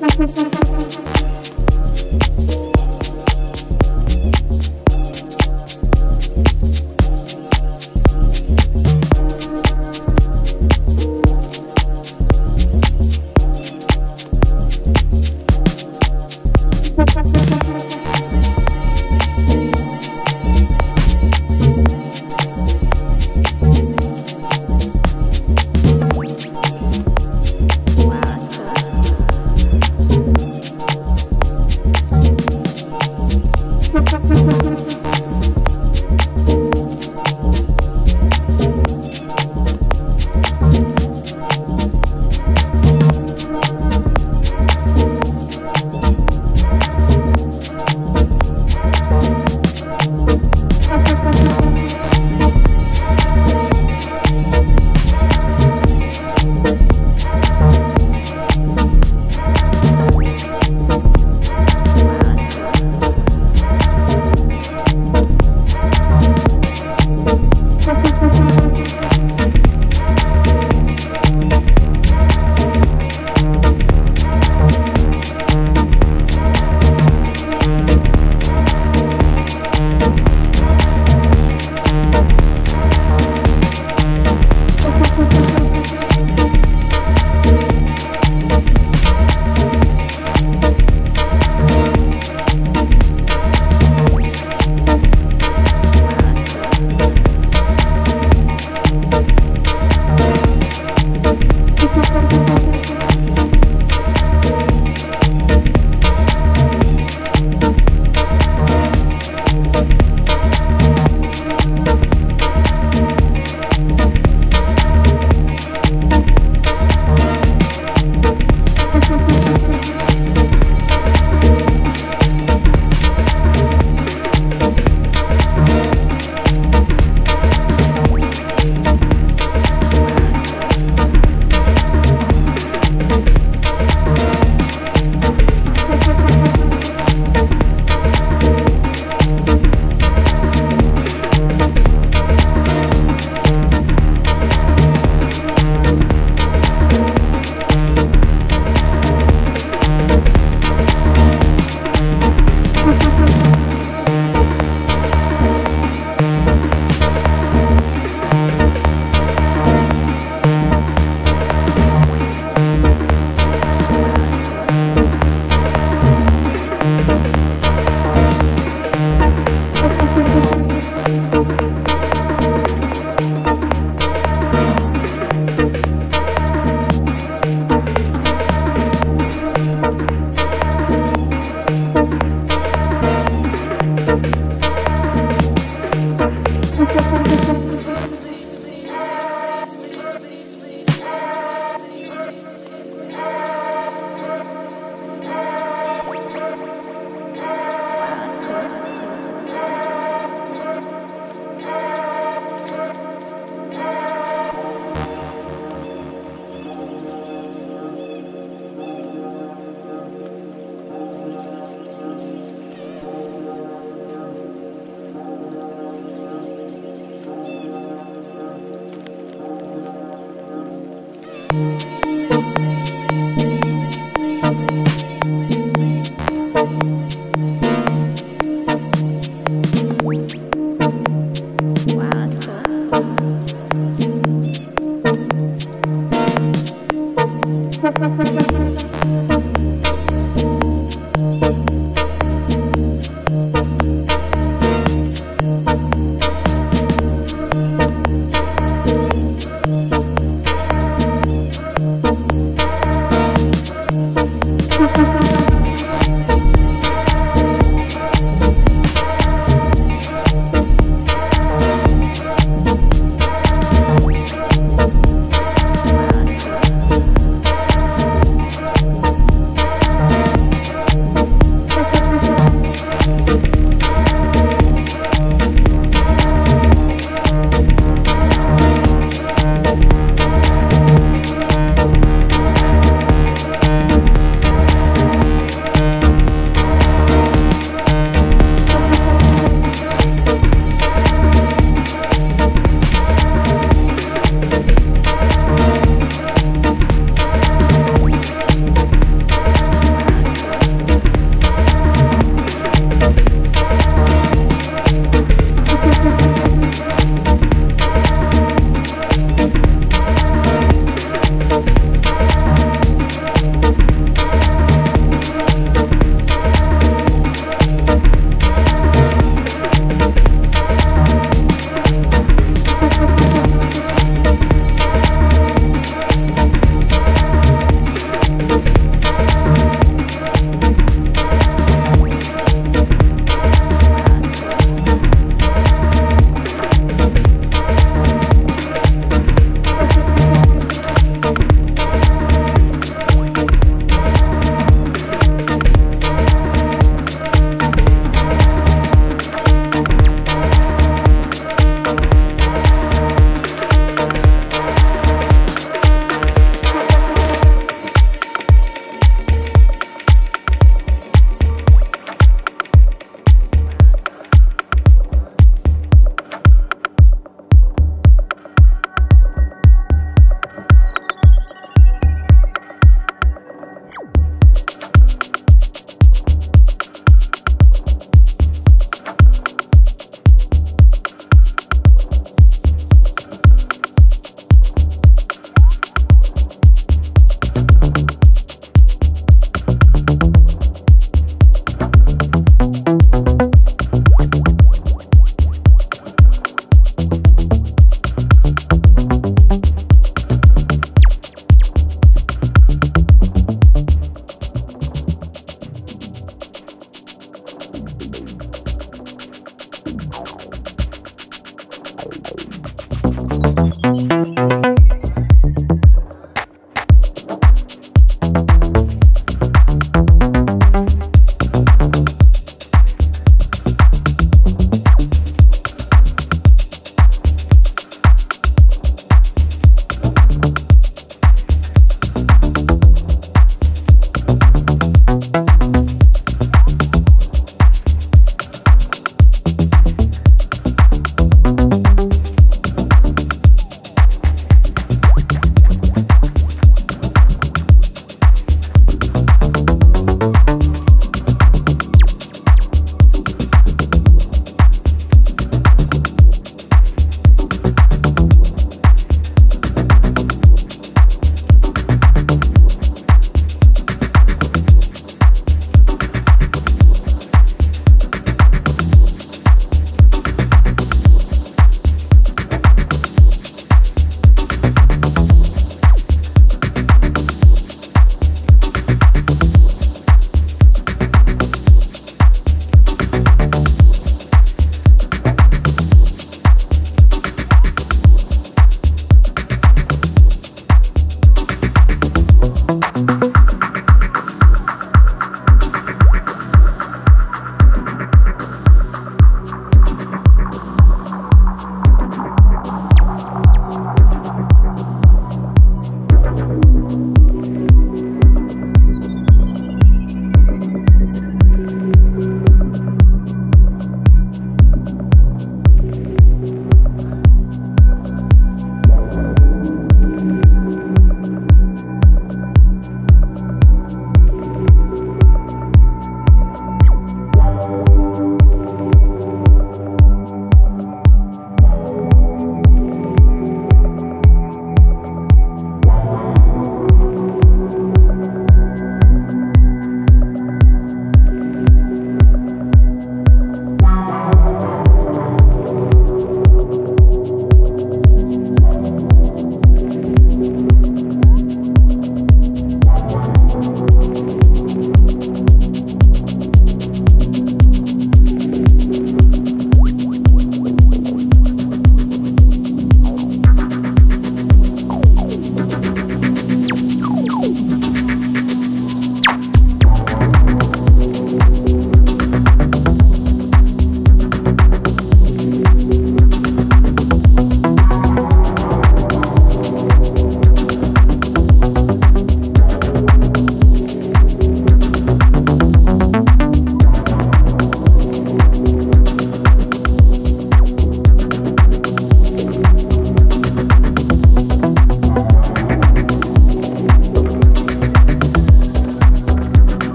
Gracias.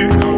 it.